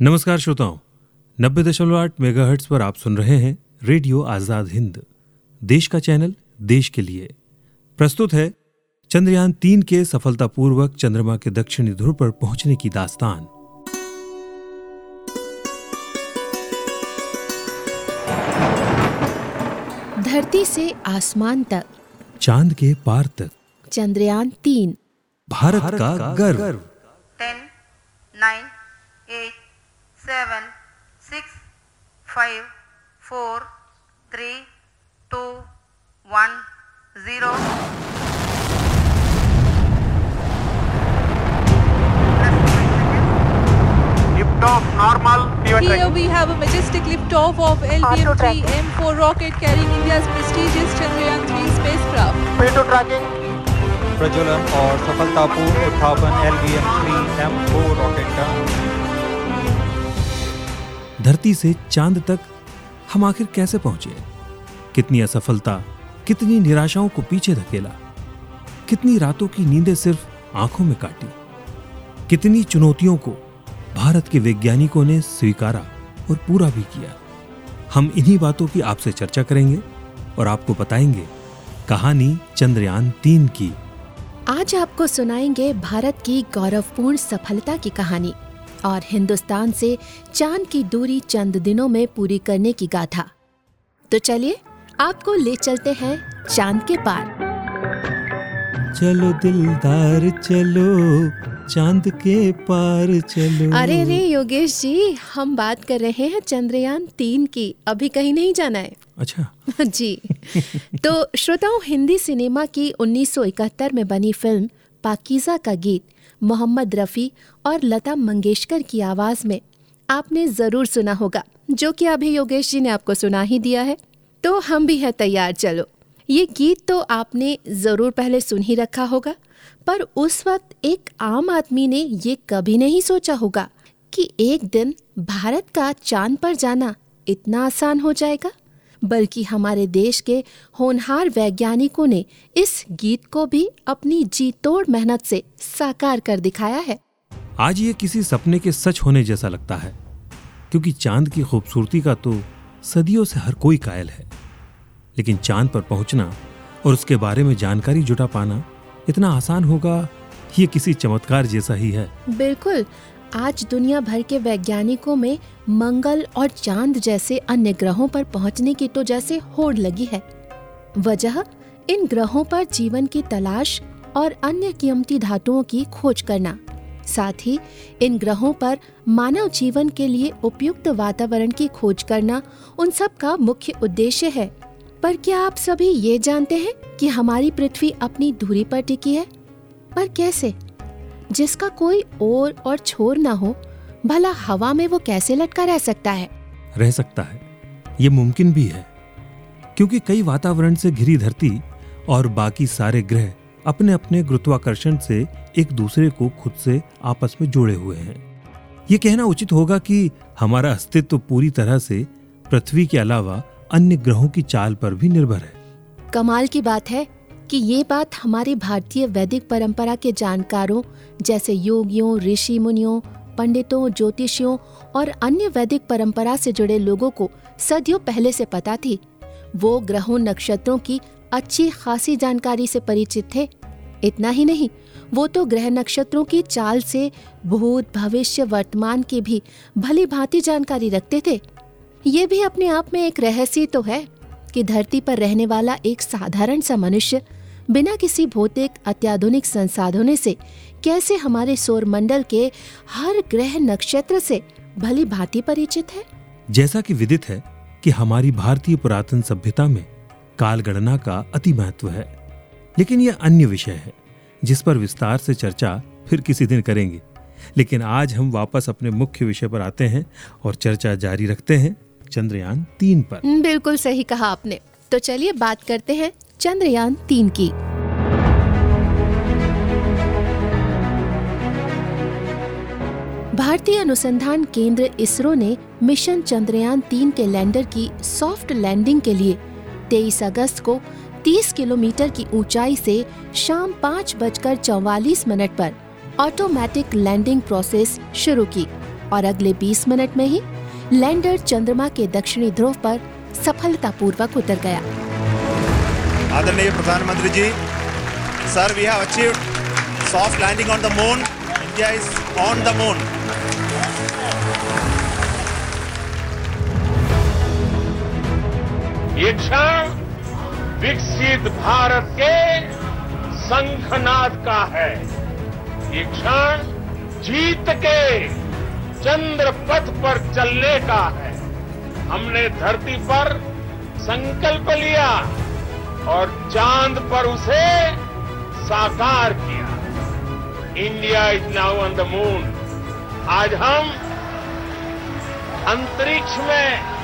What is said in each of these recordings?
नमस्कार श्रोताओं नब्बे दशमलव आठ मेगा पर आप सुन रहे हैं रेडियो आज़ाद हिंद। देश का चैनल देश के लिए। प्रस्तुत है चंद्रयान तीन के सफलतापूर्वक चंद्रमा के दक्षिणी ध्रुव पर पहुँचने की दास्तान। धरती से आसमान तक। चाँद के पार तक। चंद्रयान तीन। भारत भारत का का गर्व। ten, nine, eight, seven, six, five, four, three, two, one, zero. Lift off normal. Pivot Here we have a majestic liftoff of LVM-3 M4 rocket carrying India's prestigious Chandrayaan 3 spacecraft. P2 tracking. प्रज्वलन और सफलतापूर्ण उत्थापन L V M three M four rocket का धरती से चाँद तक हम आखिर कैसे पहुँचे? कितनी असफलता, कितनी निराशाओं को पीछे धकेला, कितनी रातों की नींदें सिर्फ़ आँखों में काटी, कितनी चुनौतियों को भारत के वैज्ञानिकों ने स्वीकारा और पूरा भी किया। हम इन्हीं बातों की आपसे चर्चा करेंगे और आपको बताएँगे, कहानी चंद्रयान तीन की। आज आपको सुनाएँगे भारत की गौरवपूर्ण सफलता की कहानी। और हिंदुस्तान से चाँद की दूरी चंद दिनों में पूरी करने की गाथा। तो चलिए आपको ले चलते हैं चाँद के पार। चलो दिलदार चलो चाँद के पार चलो। अरे रे योगेश जी हम बात कर रहे हैं चंद्रयान तीन की अभी कहीं नहीं जाना है। अच्छा। जी। तो श्रोताओं हिंदी सिनेमा की 1971 में बनी फ़िल्म पाकिजा का गीत मोहम्मद रफ़ी और लता मंगेशकर की आवाज़ में आपने ज़रूर सुना होगा, जो कि अभी योगेश जी ने आपको सुना ही दिया है। तो हम भी हैं तैयार, चलो। ये गीत तो आपने ज़रूर पहले सुन ही रखा होगा, पर उस वक्त एक आम आदमी ने ये कभी नहीं सोचा होगा कि एक दिन भारत का चाँद पर जाना इतना आसान हो जाएगा। बल्कि हमारे देश के होनहार वैज्ञानिकों ने इस गीत को भी अपनी जी तोड़ मेहनत से साकार कर दिखाया है। आज ये किसी सपने के सच होने जैसा लगता है क्योंकि चाँद की खूबसूरती का तो सदियों से हर कोई कायल है। लेकिन चाँद पर पहुँचना और उसके बारे में जानकारी जुटा पाना इतना आसान होगा ये किसी चमत्कार जैसा ही है। बिल्कुल आज दुनिया भर के वैज्ञानिकों में मंगल और चाँद जैसे अन्य ग्रहों पर पहुँचने की तो जैसे होड़ लगी है। वजह, इन ग्रहों पर जीवन की तलाश और अन्य कीमती धातुओं की खोज करना। साथ ही, इन ग्रहों पर मानव जीवन के लिए उपयुक्त वातावरण की खोज करना उन सब का मुख्य उद्देश्य है। पर क्या आप सभी ये जानते हैं कि हमारी पृथ्वी अपनी दूरी पर टिकी है? पर कैसे? जिसका कोई ओर और छोर ना हो भला हवा में वो कैसे लटका रह सकता है? रह सकता है। ये मुमकिन भी है क्योंकि कई वातावरण से घिरी धरती और बाकी सारे ग्रह अपने अपने गुरुत्वाकर्षण से एक दूसरे को खुद से आपस में जोड़े हुए हैं। ये कहना उचित होगा कि हमारा अस्तित्व पूरी तरह से पृथ्वी के अलावा अन्य ग्रहों की चाल पर भी निर्भर है। कमाल की बात है। कि ये बात हमारी भारतीय वैदिक परंपरा के जानकारों, जैसे योगियों ऋषि मुनियों पंडितों, ज्योतिषियों और अन्य वैदिक परंपरा से जुड़े लोगों को सदियों पहले से पता थी। वो ग्रहों नक्षत्रों की अच्छी खासी जानकारी से परिचित थे। इतना ही नहीं, वो तो ग्रह नक्षत्रों की चाल से भूत, भविष्य, वर्तमान की भी भली भांति जानकारी रखते थे। ये भी अपने आप में एक रहस्य तो है कि धरती पर रहने वाला एक साधारण सा मनुष्य बिना किसी भौतिक अत्याधुनिक संसाधनों से कैसे हमारे सौर मंडल के हर ग्रह नक्षत्र से भली भांति परिचित है? जैसा कि विदित है कि हमारी भारतीय पुरातन सभ्यता में काल गणना का अति महत्व है। लेकिन यह अन्य विषय है जिस पर विस्तार से चर्चा फिर किसी दिन करेंगे। लेकिन आज हम वापस अपने मुख्य विषय पर आते हैं और चर्चा जारी रखते हैं चंद्रयान तीन पर। बिल्कुल सही कहा आपने। तो चलिए बात करते हैं चंद्रयान तीन की। भारतीय अनुसंधान केंद्र इसरो ने मिशन चंद्रयान तीन के लैंडर की सॉफ्ट लैंडिंग के लिए 23 अगस्त को 30 किलोमीटर की ऊंचाई से शाम पाँच बजकर चौवालीस मिनट पर ऑटोमेटिक लैंडिंग प्रोसेस शुरू की और अगले 20 मिनट में ही लैंडर चंद्रमा के दक्षिणी ध्रुव पर सफलतापूर्वक उतर गया। आदरणीय प्रधानमंत्री ji sir we have achieved soft landing on the moon India is on the moon ये क्षण विकसित भारत के शंखनाद का है। ये क्षण जीत के चंद्र पथ पर चलने का है। हमने धरती पर संकल्प लिया। और चाँद पर उसे साकार किया। India is now on the moon. आज हम अंतरिक्ष में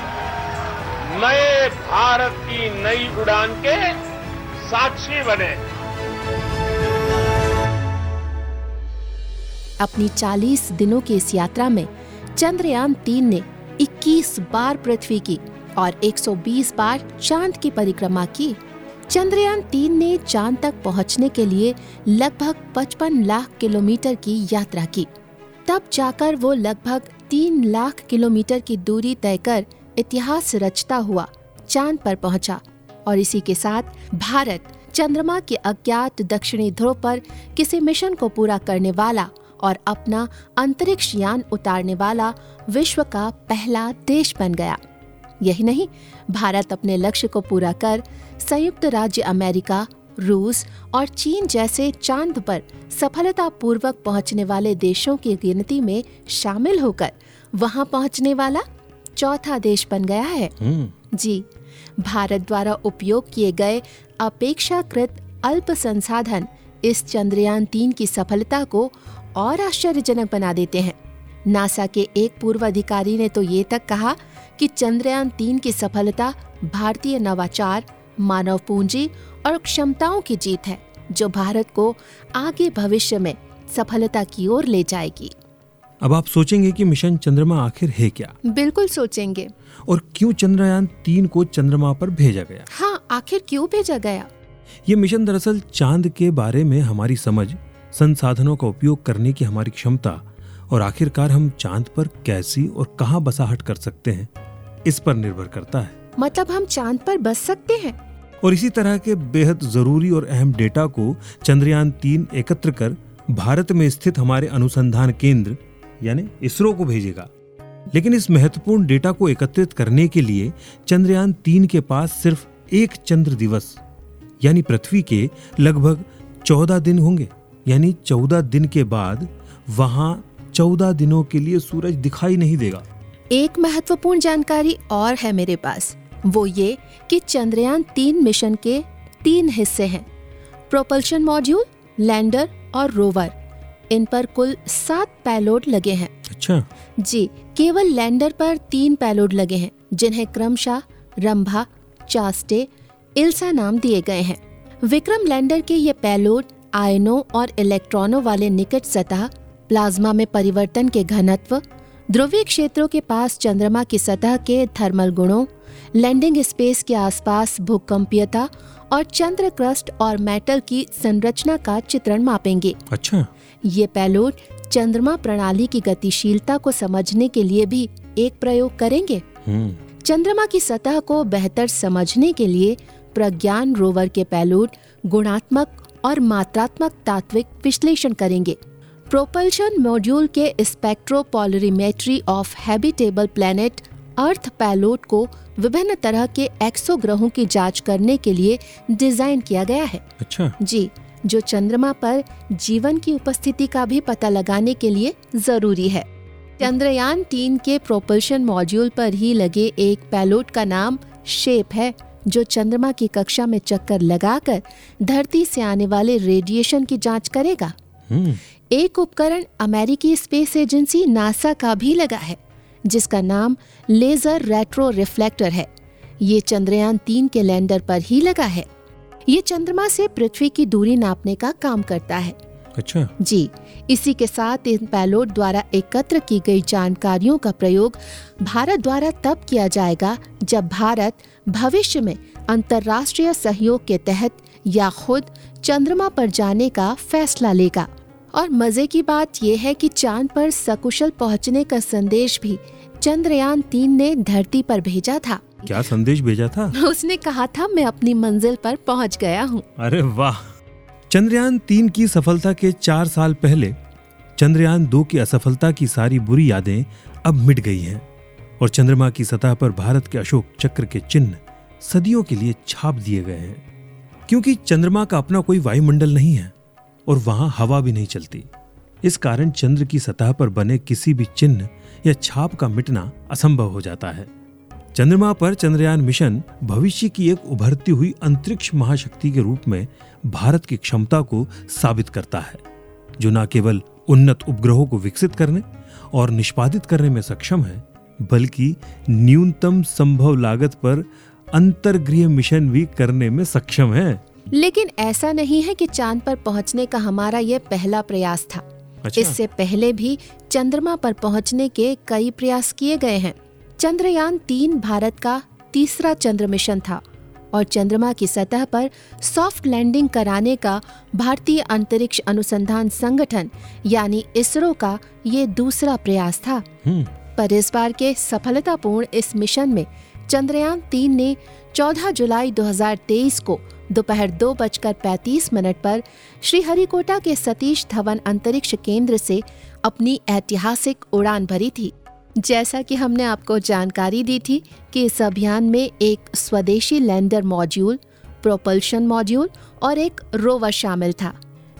नए भारत की नई उड़ान के साक्षी बने। अपनी 40 दिनों की इस यात्रा में चंद्रयान तीन ने 21 बार पृथ्वी की और 120 बार चाँद की परिक्रमा की। चंद्रयान तीन ने चाँद तक पहुँचने के लिए लगभग 55 लाख किलोमीटर की यात्रा की। तब जाकर वो लगभग तीन लाख किलोमीटर की दूरी तय कर इतिहास रचता हुआ चाँद पर पहुँचा और इसी के साथ भारत चंद्रमा के अज्ञात दक्षिणी ध्रुव पर किसी मिशन को पूरा करने वाला और अपना अंतरिक्ष यान उतारने वाला विश्व का पहला देश बन गया। यही नहीं भारत अपने लक्ष्य को पूरा कर संयुक्त राज्य अमेरिका रूस और चीन जैसे चाँद पर सफलतापूर्वक पहुँचने वाले देशों की गिनती में शामिल होकर वहाँ पहुँचने वाला चौथा देश बन गया है। जी भारत द्वारा उपयोग किए गए अपेक्षाकृत अल्प संसाधन इस चंद्रयान तीन की सफलता को और आश्चर्यजनक बना देते हैं। नासा के एक पूर्व अधिकारी ने तो ये तक कहा कि चंद्रयान तीन की सफलता भारतीय नवाचार मानव पूंजी और क्षमताओं की जीत है जो भारत को आगे भविष्य में सफलता की ओर ले जाएगी। अब आप सोचेंगे कि मिशन चंद्रमा आखिर है क्या? बिल्कुल सोचेंगे। और क्यों चंद्रयान तीन को चंद्रमा पर भेजा गया? हाँ आखिर क्यों भेजा गया? ये मिशन दरअसल चाँद के बारे में हमारी समझ संसाधनों का उपयोग करने की हमारी क्षमता और आखिरकार हम चाँद पर कैसी और कहाँ बसाहट कर सकते हैं इस पर निर्भर करता है। मतलब हम चाँद पर बस सकते हैं? और इसी तरह के बेहद ज़रूरी और अहम डेटा को चंद्रयान तीन एकत्र कर भारत में स्थित हमारे अनुसंधान केंद्र यानी इसरो को भेजेगा। लेकिन इस महत्वपूर्ण डेटा को एकत्रित करने के लिए चंद्रयान तीन के पास सिर्फ़ एक चंद्र दिवस यानी पृथ्वी के लगभग चौदह दिन होंगे यानी चौदह दिन के बाद वहाँ चौदह दिनों के लिए सूरज दिखाई नहीं देगा। एक महत्वपूर्ण जानकारी और है मेरे पास। वो ये कि चंद्रयान तीन मिशन के तीन हिस्से हैं। प्रोपल्शन मॉड्यूल लैंडर और रोवर। इन पर कुल सात पैलोड लगे हैं। अच्छा। जी केवल लैंडर पर तीन पैलोड लगे हैं जिन्हें क्रमशः रंभा चास्टे इल्सा नाम दिए गए हैं। विक्रम लैंडर के ये पैलोड आयनों और इलेक्ट्रॉनों वाले निकट सतह प्लाज्मा में परिवर्तन के घनत्व ध्रुवीय क्षेत्रों के पास चंद्रमा की सतह के थर्मल गुणों लैंडिंग स्पेस के आसपास भूकंपीयता और चंद्र क्रस्ट और मेटल की संरचना का चित्रण मापेंगे। अच्छा। ये पैलोट चंद्रमा प्रणाली की गतिशीलता को समझने के लिए भी एक प्रयोग करेंगे। हम्म। चंद्रमा की सतह को बेहतर समझने के लिए प्रज्ञान रोवर के पैलोड गुणात्मक और मात्रात्मक तात्विक विश्लेषण करेंगे। प्रोपल्शन मॉड्यूल के spectropolarimetry of habitable planet earth payload को विभिन्न तरह के एक्सो ग्रहों की जाँच करने के लिए डिज़ाइन किया गया है। अच्छा। जी जो चंद्रमा पर जीवन की उपस्थिति का भी पता लगाने के लिए ज़रूरी है। चंद्रयान तीन के प्रोपल्शन मॉड्यूल पर ही लगे एक पैलोट का नाम शेप है जो चंद्रमा की कक्षा में चक्कर लगाकर धरती से आने वाले रेडिएशन की जाँच करेगा। हम्म। एक उपकरण अमेरिकी स्पेस एजेंसी नासा का भी लगा है जिसका नाम लेजर रेट्रो रिफ्लेक्टर है। ये चंद्रयान तीन के लैंडर पर ही लगा है। ये चंद्रमा से पृथ्वी की दूरी नापने का काम करता है। अच्छा। जी इसी के साथ इन पैलोड द्वारा एकत्र की गई जानकारियों का प्रयोग भारत द्वारा तब किया जाएगा जब भारत भविष्य में अंतर्राष्ट्रीय सहयोग के तहत या खुद चंद्रमा पर जाने का फैसला लेगा। और मज़े की बात यह है कि चाँद पर सकुशल पहुँचने का संदेश भी चंद्रयान तीन ने धरती पर भेजा था। क्या संदेश भेजा था? उसने कहा था मैं अपनी मंजिल पर पहुँच गया हूँ। अरे वाह! चंद्रयान तीन की सफलता के चार साल पहले चंद्रयान दो की असफलता की सारी बुरी यादें अब मिट गई हैं और चंद्रमा की सतह पर भारत के अशोक चक्र के चिन्ह सदियों के लिए छाप दिए गए हैं। क्योंकि चंद्रमा का अपना कोई वायुमंडल नहीं है और वहाँ हवा भी नहीं चलती। इस कारण चंद्र की सतह पर बने किसी भी चिन्ह या छाप का मिटना असंभव हो जाता है। चंद्रमा पर चंद्रयान मिशन भविष्य की एक उभरती हुई अंतरिक्ष महाशक्ति के रूप में भारत की क्षमता को साबित करता है, जो न केवल उन्नत उपग्रहों को विकसित करने और निष्पादित करने में सक्षम है, बल्कि न्यूनतम संभव लागत पर अंतर्गृह मिशन भी करने में सक्षम है। लेकिन ऐसा नहीं है कि चाँद पर पहुँचने का हमारा यह पहला प्रयास था। अच्छा। इससे पहले भी चंद्रमा पर पहुँचने के कई प्रयास किए गए हैं। चंद्रयान तीन भारत का तीसरा चंद्र मिशन था और चंद्रमा की सतह पर सॉफ्ट लैंडिंग कराने का भारतीय अंतरिक्ष अनुसंधान संगठन यानी इसरो का ये दूसरा प्रयास था। हम्म। पर इस बार के सफलतापूर्ण इस मिशन में चंद्रयान तीन ने 14 जुलाई 2023 को दोपहर दो बजकर पैंतीस मिनट पर श्रीहरिकोटा के सतीश धवन अंतरिक्ष केंद्र से अपनी ऐतिहासिक उड़ान भरी थी। जैसा कि हमने आपको जानकारी दी थी कि इस अभियान में एक स्वदेशी लैंडर मॉड्यूल प्रोपल्शन मॉड्यूल और एक रोवर शामिल था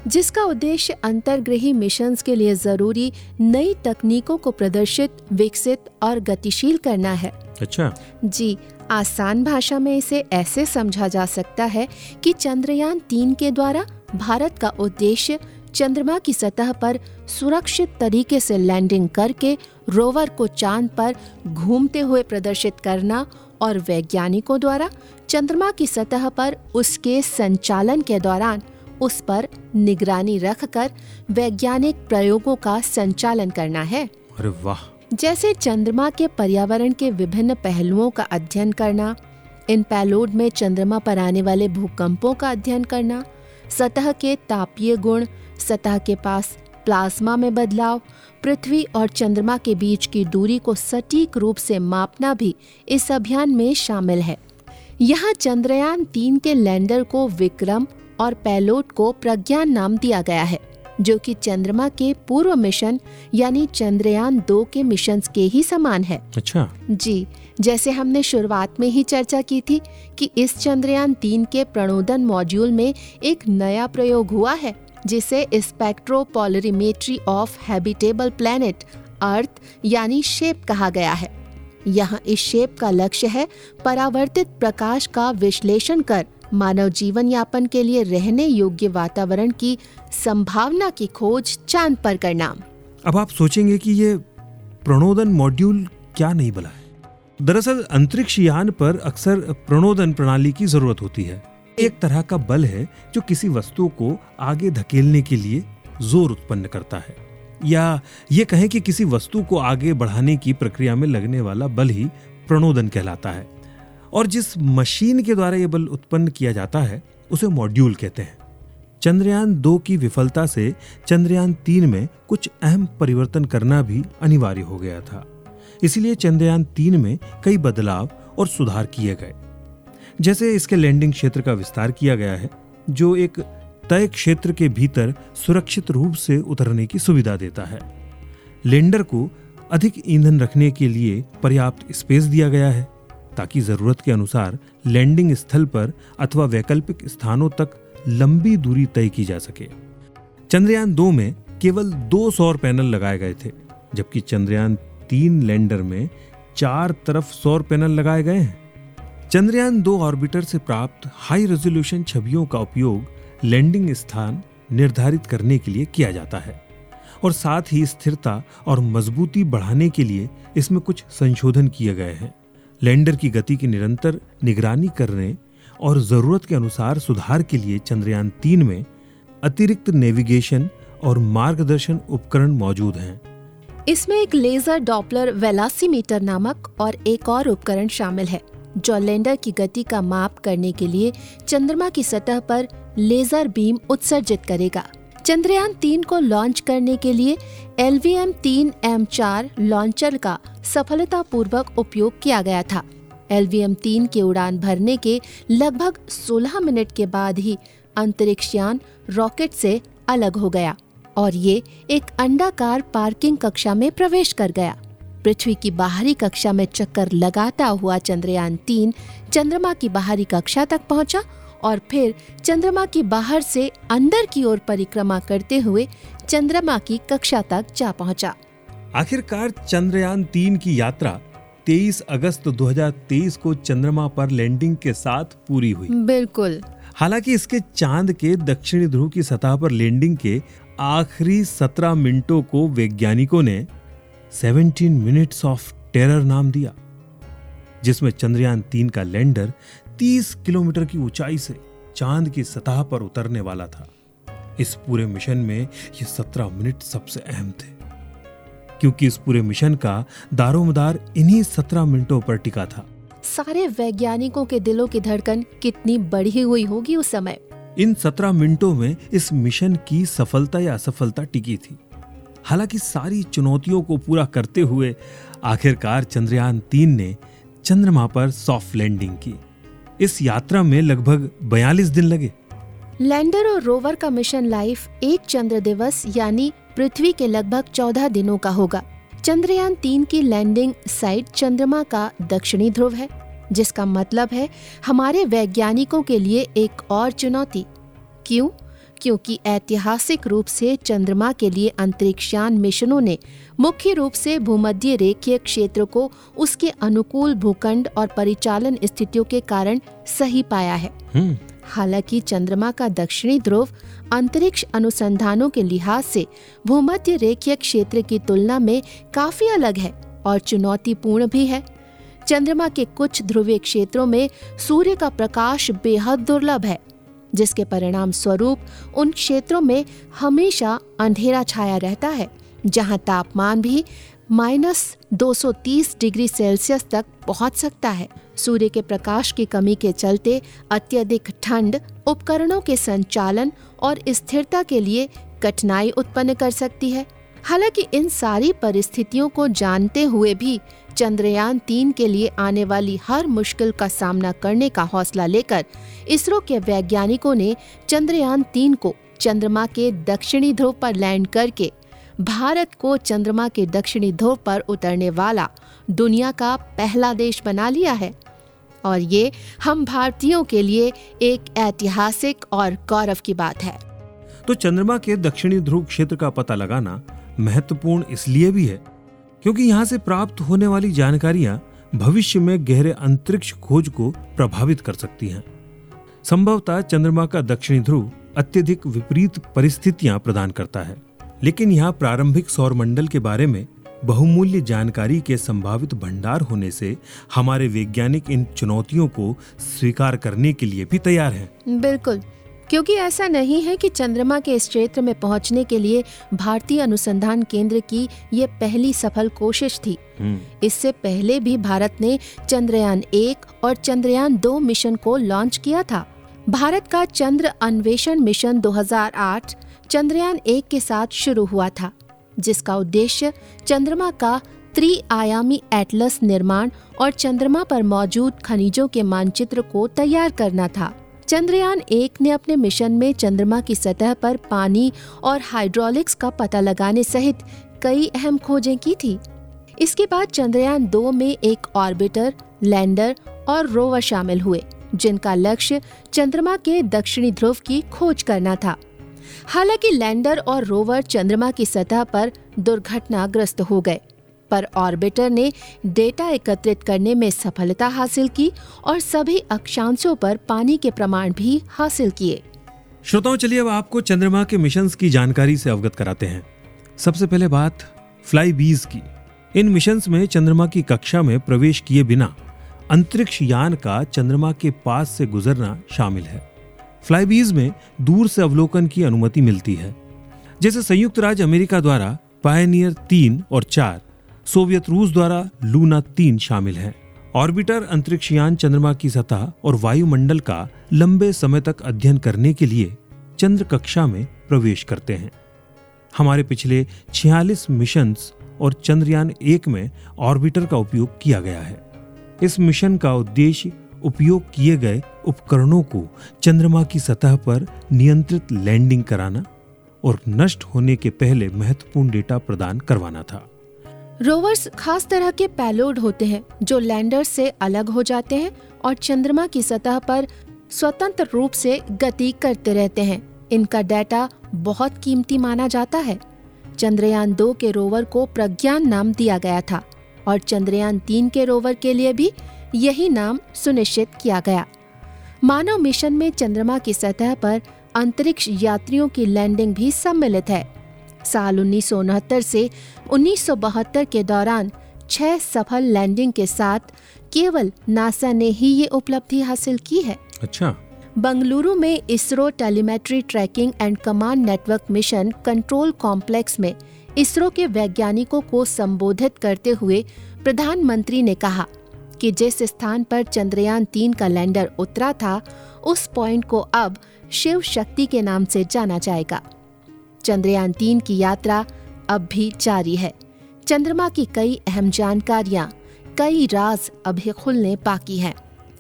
जिसका उद्देश्य अंतर्ग्रही मिशन के लिए ज़रूरी नई तकनीकों को प्रदर्शित विकसित और गतिशील करना है। अच्छा। जी आसान भाषा में इसे ऐसे समझा जा सकता है कि चंद्रयान तीन के द्वारा भारत का उद्देश्य चंद्रमा की सतह पर सुरक्षित तरीके से लैंडिंग करके रोवर को चाँद पर घूमते हुए प्रदर्शित करना और वैज्ञानिकों द्वारा चंद्रमा की सतह पर उसके संचालन के दौरान उस पर निगरानी रखकर वैज्ञानिक प्रयोगों का संचालन करना है। अरे वाह। जैसे चंद्रमा के पर्यावरण के विभिन्न पहलुओं का अध्ययन करना, इन पैलोड में चंद्रमा पर आने वाले भूकंपों का अध्ययन करना, सतह के तापीय गुण, सतह के पास प्लाज्मा में बदलाव, पृथ्वी और चंद्रमा के बीच की दूरी को सटीक रूप से मापना भी इस अभियान में शामिल है। यहाँ चंद्रयान तीन के लैंडर को विक्रम और पैलोड को प्रज्ञान नाम दिया गया है। जो कि चंद्रमा के पूर्व मिशन यानी चंद्रयान दो के मिशन के ही समान है। अच्छा। जी जैसे हमने शुरुआत में ही चर्चा की थी कि इस चंद्रयान तीन के प्रणोदन मॉड्यूल में एक नया प्रयोग हुआ है जिसे spectropolarimetry of habitable planet earth यानी शेप कहा गया है। यहाँ इस शेप का लक्ष्य है परावर्तित प्रकाश का विश्लेषण कर मानव जीवन यापन के लिए रहने योग्य वातावरण की संभावना की खोज चाँद पर करना। अब आप सोचेंगे कि ये प्रणोदन मॉड्यूल क्या नहीं बला है? दरअसल, अंतरिक्ष यान पर अक्सर प्रणोदन प्रणाली की ज़रूरत होती है। एक तरह का बल है जो किसी वस्तु को आगे धकेलने के लिए ज़ोर उत्पन्न करता है। या ये कहें कि किसी वस्तु को आगे बढ़ाने की प्रक्रिया में लगने वाला बल ही प्रणोदन कहलाता है। और जिस मशीन के द्वारा यह बल उत्पन्न किया जाता है, उसे मॉड्यूल कहते हैं। चंद्रयान दो की विफलता से चंद्रयान तीन में कुछ अहम परिवर्तन करना भी अनिवार्य हो गया था। इसलिए चंद्रयान तीन में कई बदलाव और सुधार किए गए। जैसे इसके लैंडिंग क्षेत्र का विस्तार किया गया है, जो एक तय क्षेत्र के भीतर सुरक्षित रूप से उतरने की सुविधा देता है। लैंडर को अधिक ईंधन रखने के लिए पर्याप्त स्पेस दिया गया है। ताकि ज़रूरत के अनुसार लैंडिंग स्थल पर अथवा वैकल्पिक स्थानों तक लंबी दूरी तय की जा सके। चंद्रयान दो में केवल दो सौर पैनल लगाए गए थे, जबकि चंद्रयान तीन लैंडर में चार तरफ़ सौर पैनल लगाए गए हैं। चंद्रयान दो ऑर्बिटर से प्राप्त हाई रेजोल्यूशन छवियों का उपयोग लैंडिंग स्थान निर्धारित करने के लिए किया जाता है, और साथ ही स्थिरता और मजबूती बढ़ाने के लिए इसमें कुछ संशोधन किए गए हैं। लैंडर की गति की निरंतर निगरानी करने और ज़रूरत के अनुसार सुधार के लिए चंद्रयान तीन में अतिरिक्त नेविगेशन और मार्गदर्शन उपकरण मौजूद हैं। इसमें एक लेजर डॉपलर वेलासीमीटर नामक और एक और उपकरण शामिल है, जो लैंडर की गति का माप करने के लिए चंद्रमा की सतह पर लेजर बीम उत्सर्जित करेगा। चंद्रयान तीन को लॉन्च करने के लिए एल वी एम तीन एम चार लॉन्चर का सफलतापूर्वक उपयोग किया गया था। एल वी एम तीन के उड़ान भरने के लगभग 16 मिनट के बाद ही अंतरिक्ष यान रॉकेट से अलग हो गया और ये एक अंडाकार पार्किंग कक्षा में प्रवेश कर गया। पृथ्वी की बाहरी कक्षा में चक्कर लगाता हुआ चंद्रयान तीन चंद्रमा की बाहरी कक्षा तक पहुँचा और फिर चंद्रमा की बाहर से अंदर की ओर परिक्रमा करते हुए चंद्रमा की कक्षा तक जा पहुँचा। आखिरकार चंद्रयान तीन की यात्रा 23 अगस्त 2023 को चंद्रमा पर लैंडिंग के साथ पूरी हुई। बिल्कुल। हालाँकि इसके चाँद के दक्षिणी ध्रुव की सतह पर लैंडिंग के आखिरी 17 मिनटों को वैज्ञानिकों ने 17 मिनट्स ऑफ़ टेरर नाम दिया जिसमें चंद्रयान तीन का लैंडर 30 किलोमीटर की ऊंचाई से चाँद की सतह पर उतरने वाला था। इस पूरे मिशन में ये 17 मिनट सबसे अहम थे क्योंकि इस पूरे मिशन का दारोमदार इन्हीं 17 मिनटों पर टिका था। सारे वैज्ञानिकों के दिलों की धड़कन कितनी बढ़ी हुई होगी उस समय। इन 17 मिनटों में इस मिशन की सफलता या असफलता टिकी थी। हालाँकि सारी चुनौतियों को पूरा करते हुए आखिरकार चंद्रयान तीन ने चंद्रमा पर सॉफ्ट लैंडिंग की। इस यात्रा में लगभग 42 दिन लगे। लैंडर और रोवर का मिशन लाइफ एक चंद्र दिवस यानी पृथ्वी के लगभग 14 दिनों का होगा। चंद्रयान तीन की लैंडिंग साइट चंद्रमा का दक्षिणी ध्रुव है, जिसका मतलब है हमारे वैज्ञानिकों के लिए एक और चुनौती। क्यों? क्योंकि ऐतिहासिक रूप से चंद्रमा के लिए अंतरिक्षयान मिशनों ने मुख्य रूप से भूमध्य रेखीय क्षेत्र को उसके अनुकूल भूखंड और परिचालन स्थितियों के कारण सही पाया है। हम्म। हालाँकि चंद्रमा का दक्षिणी ध्रुव अंतरिक्ष अनुसंधानों के लिहाज से भूमध्य रेखीय क्षेत्र की तुलना में काफ़ी अलग है और चुनौतीपूर्ण भी है। चंद्रमा के कुछ ध्रुवीय क्षेत्रों में सूर्य का प्रकाश बेहद दुर्लभ है। जिसके परिणाम स्वरूप उन क्षेत्रों में हमेशा अंधेरा छाया रहता है, जहाँ तापमान भी माइनस 230 डिग्री सेल्सियस तक पहुँच सकता है। सूर्य के प्रकाश की कमी के चलते अत्यधिक ठंड उपकरणों के संचालन और स्थिरता के लिए कठिनाई उत्पन्न कर सकती है। हालाँकि इन सारी परिस्थितियों को जानते हुए भी चंद्रयान तीन के लिए आने वाली हर मुश्किल का सामना करने का हौसला लेकर इसरो के वैज्ञानिकों ने चंद्रयान तीन को चंद्रमा के दक्षिणी ध्रुव पर लैंड करके भारत को चंद्रमा के दक्षिणी ध्रुव पर उतरने वाला दुनिया का पहला देश बना लिया है। और ये हम भारतीयों के लिए एक ऐतिहासिक और गौरव की बात है। तो चंद्रमा के दक्षिणी ध्रुव क्षेत्र का पता लगाना महत्वपूर्ण इसलिए भी है, क्योंकि यहाँ से प्राप्त होने वाली जानकारियाँ भविष्य में गहरे अंतरिक्ष खोज को प्रभावित कर सकती हैं। संभवतः चंद्रमा का दक्षिणी ध्रुव अत्यधिक विपरीत परिस्थितियाँ प्रदान करता है, लेकिन यहाँ प्रारंभिक सौर मंडल के बारे में बहुमूल्य जानकारी के संभावित भंडार होने से हमारे वैज्ञानिक इन चुनौतियों को स्वीकार करने के लिए भी तैयार हैं। बिल्कुल। क्योंकि ऐसा नहीं है कि चंद्रमा के इस क्षेत्र में पहुँचने के लिए भारतीय अनुसंधान केंद्र की ये पहली सफल कोशिश थी। इससे पहले भी भारत ने चंद्रयान एक और चंद्रयान दो मिशन को लॉन्च किया था। भारत का चंद्र अन्वेषण मिशन 2008 चंद्रयान एक के साथ शुरू हुआ था जिसका उद्देश्य चंद्रमा का त्रिआयामी एटलस निर्माण और चंद्रमा पर मौजूद खनिजों के मानचित्र को तैयार करना था। चंद्रयान एक ने अपने मिशन में चंद्रमा की सतह पर पानी और हाइड्रोलिक्स का पता लगाने सहित कई अहम खोजें की थी। इसके बाद चंद्रयान दो में एक ऑर्बिटर, लैंडर और रोवर शामिल हुए, जिनका लक्ष्य चंद्रमा के दक्षिणी ध्रुव की खोज करना था। हालाँकि लैंडर और रोवर चंद्रमा की सतह पर दुर्घटनाग्रस्त हो गए। पर ऑर्बिटर ने डेटा एकत्रित करने में सफलता हासिल की और सभी अक्षांशों पर पानी के प्रमाण भी हासिल किए। श्रोताओं, चलिए अब आपको चंद्रमा के मिशंस की जानकारी से अवगत कराते हैं। सबसे पहले बात फ्लाई बीज की। इन मिशंस में चंद्रमा की कक्षा में प्रवेश किए बिना अंतरिक्ष यान का चंद्रमा के पास से गुजरना शामिल है। फ्लाईबीज में दूर से अवलोकन की अनुमति मिलती है। जैसे संयुक्त राज्य अमेरिका द्वारा पायनियर तीन और चार सोवियत रूस द्वारा लूना तीन शामिल है। ऑर्बिटर अंतरिक्ष यान चंद्रमा की सतह और वायुमंडल का लंबे समय तक अध्ययन करने के लिए चंद्र कक्षा में प्रवेश करते हैं। हमारे पिछले 46 मिशंस और चंद्रयान एक में ऑर्बिटर का उपयोग किया गया है। इस मिशन का उद्देश्य उपयोग किए गए उपकरणों को चंद्रमा की सतह पर नियंत्रित लैंडिंग कराना और नष्ट होने के पहले महत्वपूर्ण डेटा प्रदान करवाना था। रोवर्स खास तरह के पैलोड होते हैं, जो लैंडर से अलग हो जाते हैं और चंद्रमा की सतह पर स्वतंत्र रूप से गति करते रहते हैं। इनका डाटा बहुत कीमती माना जाता है। चंद्रयान दो के रोवर को प्रज्ञान नाम दिया गया था और चंद्रयान तीन के रोवर के लिए भी यही नाम सुनिश्चित किया गया। मानव मिशन में चंद्रमा की सतह पर अंतरिक्ष यात्रियों की लैंडिंग भी सम्मिलित है। साल उन्नीस से 1972 के दौरान छह सफल लैंडिंग के साथ केवल नासा ने ही ये उपलब्धि हासिल की है। अच्छा। बंगलुरु में ISRO telemetry tracking and command network mission control complex में इसरो के वैज्ञानिकों को संबोधित करते हुए प्रधानमंत्री ने कहा कि जिस स्थान पर चंद्रयान तीन का लैंडर उतरा था उस पॉइंट को अब शिव शक्ति के नाम से जाना जाएगा। चंद्रयान तीन की यात्रा अब भी जारी है। चंद्रमा की कई अहम जानकारियाँ, कई राज अभी खुलने बाकी हैं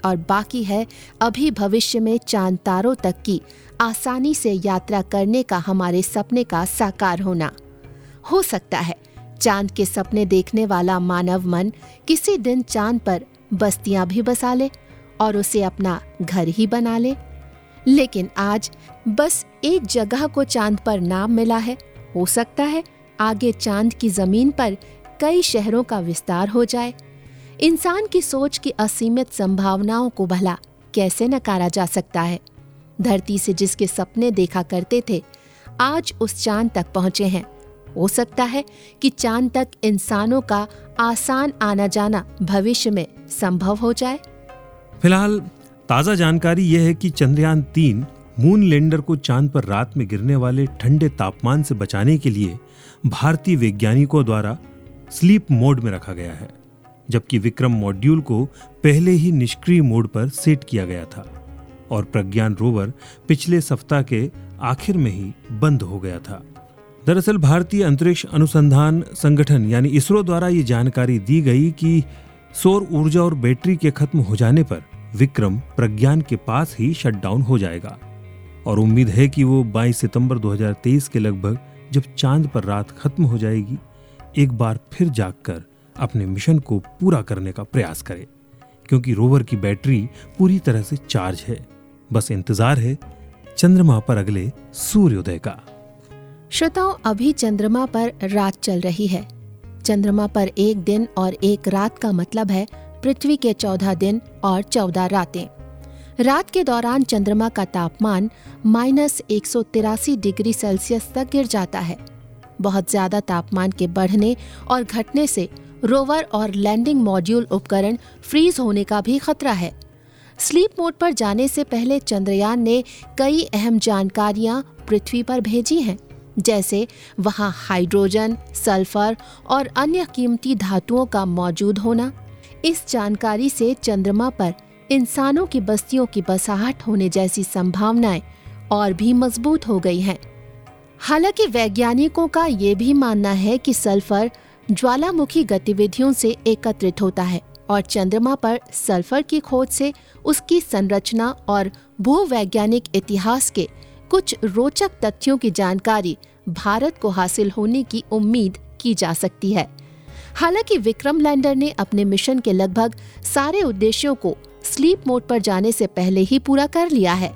और बाकी है अभी भविष्य में चाँद तारों तक की आसानी से यात्रा करने का हमारे सपने का साकार होना। हो सकता है चाँद के सपने देखने वाला मानव मन किसी दिन चाँद पर बस्तियाँ भी बसा ले और उसे अपना घर ही बना ले। लेकिन आज बस एक जगह को चाँद पर नाम मिला है। हो सकता है आगे चाँद की ज़मीन पर कई शहरों का विस्तार हो जाए। इंसान की सोच की असीमित संभावनाओं को भला कैसे नकारा जा सकता है? धरती से जिसके सपने देखा करते थे, आज उस चाँद तक पहुँचे हैं। हो सकता है कि चाँद तक इंसानों का आसान आना जाना भविष्य में संभव हो जाए। फ़िलहाल ताज़ा जानकारी यह है कि चंद्रयान तीन मून लैंडर को चाँद पर रात में गिरने वाले ठंडे तापमान से बचाने के लिए भारतीय वैज्ञानिकों द्वारा स्लीप मोड में रखा गया है, जबकि विक्रम मॉड्यूल को पहले ही निष्क्रिय मोड पर सेट किया गया था और प्रज्ञान रोवर पिछले सप्ताह के आखिर में ही बंद हो गया था। दरअसल भारतीय अंतरिक्ष अनुसंधान संगठन यानी इसरो द्वारा ये जानकारी दी गई कि सौर ऊर्जा और बैटरी के खत्म हो जाने पर विक्रम प्रज्ञान के पास ही शटडाउन हो जाएगा। और उम्मीद है कि वो 22 सितंबर 2023 के लगभग, जब चाँद पर रात खत्म हो जाएगी, एक बार फिर जागकर अपने मिशन को पूरा करने का प्रयास करे। क्योंकि रोवर की बैटरी पूरी तरह से चार्ज है। बस इंतज़ार है, चंद्रमा पर अगले सूर्योदय का। श्रोताओं, अभी चंद्रमा पर रात चल रही है। चंद्रमा पर एक दिन और एक रात का मतलब है पृथ्वी के चौदह दिन और चौदह रातें। रात के दौरान चंद्रमा का तापमान माइनस एक डिग्री सेल्सियस तक गिर जाता है। बहुत ज़्यादा तापमान के बढ़ने और घटने से रोवर और लैंडिंग मॉड्यूल उपकरण फ्रीज होने का भी खतरा है। स्लीप मोड पर जाने से पहले चंद्रयान ने कई अहम जानकारियाँ पृथ्वी पर भेजी हैं, जैसे वहाँ हाइड्रोजन, सल्फ़र और अन्य कीमती धातुओं का मौजूद होना। इस जानकारी से चंद्रमा पर इंसानों की बस्तियों की बसाहट होने जैसी संभावनाएँ और भी मज़बूत हो गई हैं। हालाँकि वैज्ञानिकों का ये भी मानना है कि सल्फ़र ज्वालामुखी गतिविधियों से एकत्रित होता है और चंद्रमा पर सल्फ़र की खोज से उसकी संरचना और भूवैज्ञानिक इतिहास के कुछ रोचक तथ्यों की जानकारी भारत को हासिल होने की उम्मीद की जा सकती है। हालाँकि विक्रम लैंडर ने अपने मिशन के लगभग सारे उद्देश्यों को स्लीप मोड पर जाने से पहले ही पूरा कर लिया है।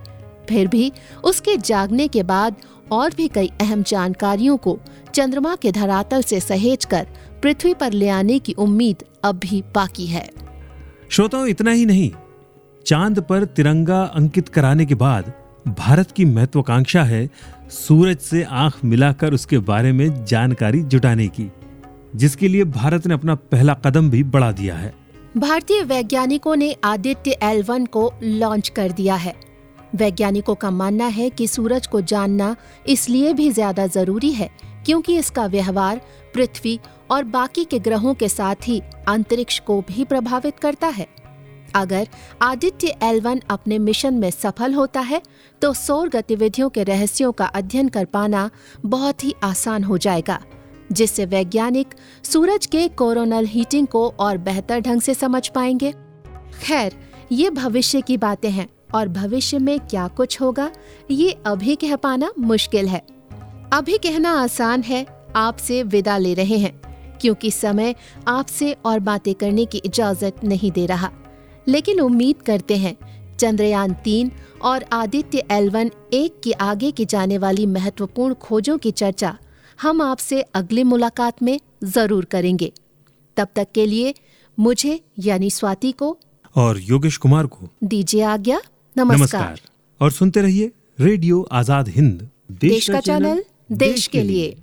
फिर भी उसके जागने के बाद और भी कई अहम जानकारियों को चंद्रमा के धरातल से सहेज कर पृथ्वी पर ले आने की उम्मीद अब भी बाकी है। श्रोताओं, इतना ही नहीं। चाँद पर तिरंगा अंकित कराने के बाद भारत की महत्वाकांक्षा है सूरज से आँख मिलाकर उसके बारे में जानकारी जुटाने की। जिसके लिए भारत ने अपना पहला कदम भी बढ़ा दिया है। भारतीय वैज्ञानिकों ने आदित्य एल वन को लॉन्च कर दिया है। वैज्ञानिकों का मानना है कि सूरज को जानना इसलिए भी ज़्यादा ज़रूरी है क्योंकि इसका व्यवहार पृथ्वी और बाकी के ग्रहों के साथ ही अंतरिक्ष को भी प्रभावित करता है। अगर आदित्य एल अपने मिशन में सफल होता है तो सौर गतिविधियों के रहस्यों का अध्ययन कर पाना बहुत ही आसान हो जाएगा। जिससे वैज्ञानिक सूरज के कोरोनल हीटिंग को और बेहतर ढंग से समझ पाएँगे। खैर, ये भविष्य की बातें हैं और भविष्य में क्या कुछ होगा, ये अभी कह पाना मुश्किल है। अभी कहना आसान है, आपसे विदा ले रहे हैं, क्योंकि समय आपसे और बातें करने की इजाज़त नहीं दे रहा। लेकिन उम्मीद करते हैं, चंद्रयान तीन और आदित्य एलवन एक के आगे की जाने वाली महत्वपूर्ण खोजों की चर्चा हम आपसे अगली मुलाकात में ज़रूर करेंगे। तब तक के लिए मुझे यानी स्वाति को और योगेश कुमार को दीजिए आज्ञा। नमस्कार, नमस्कार। और सुनते रहिए रेडियो आज़ाद हिंद देश देश का चैनल देश देश के लिए।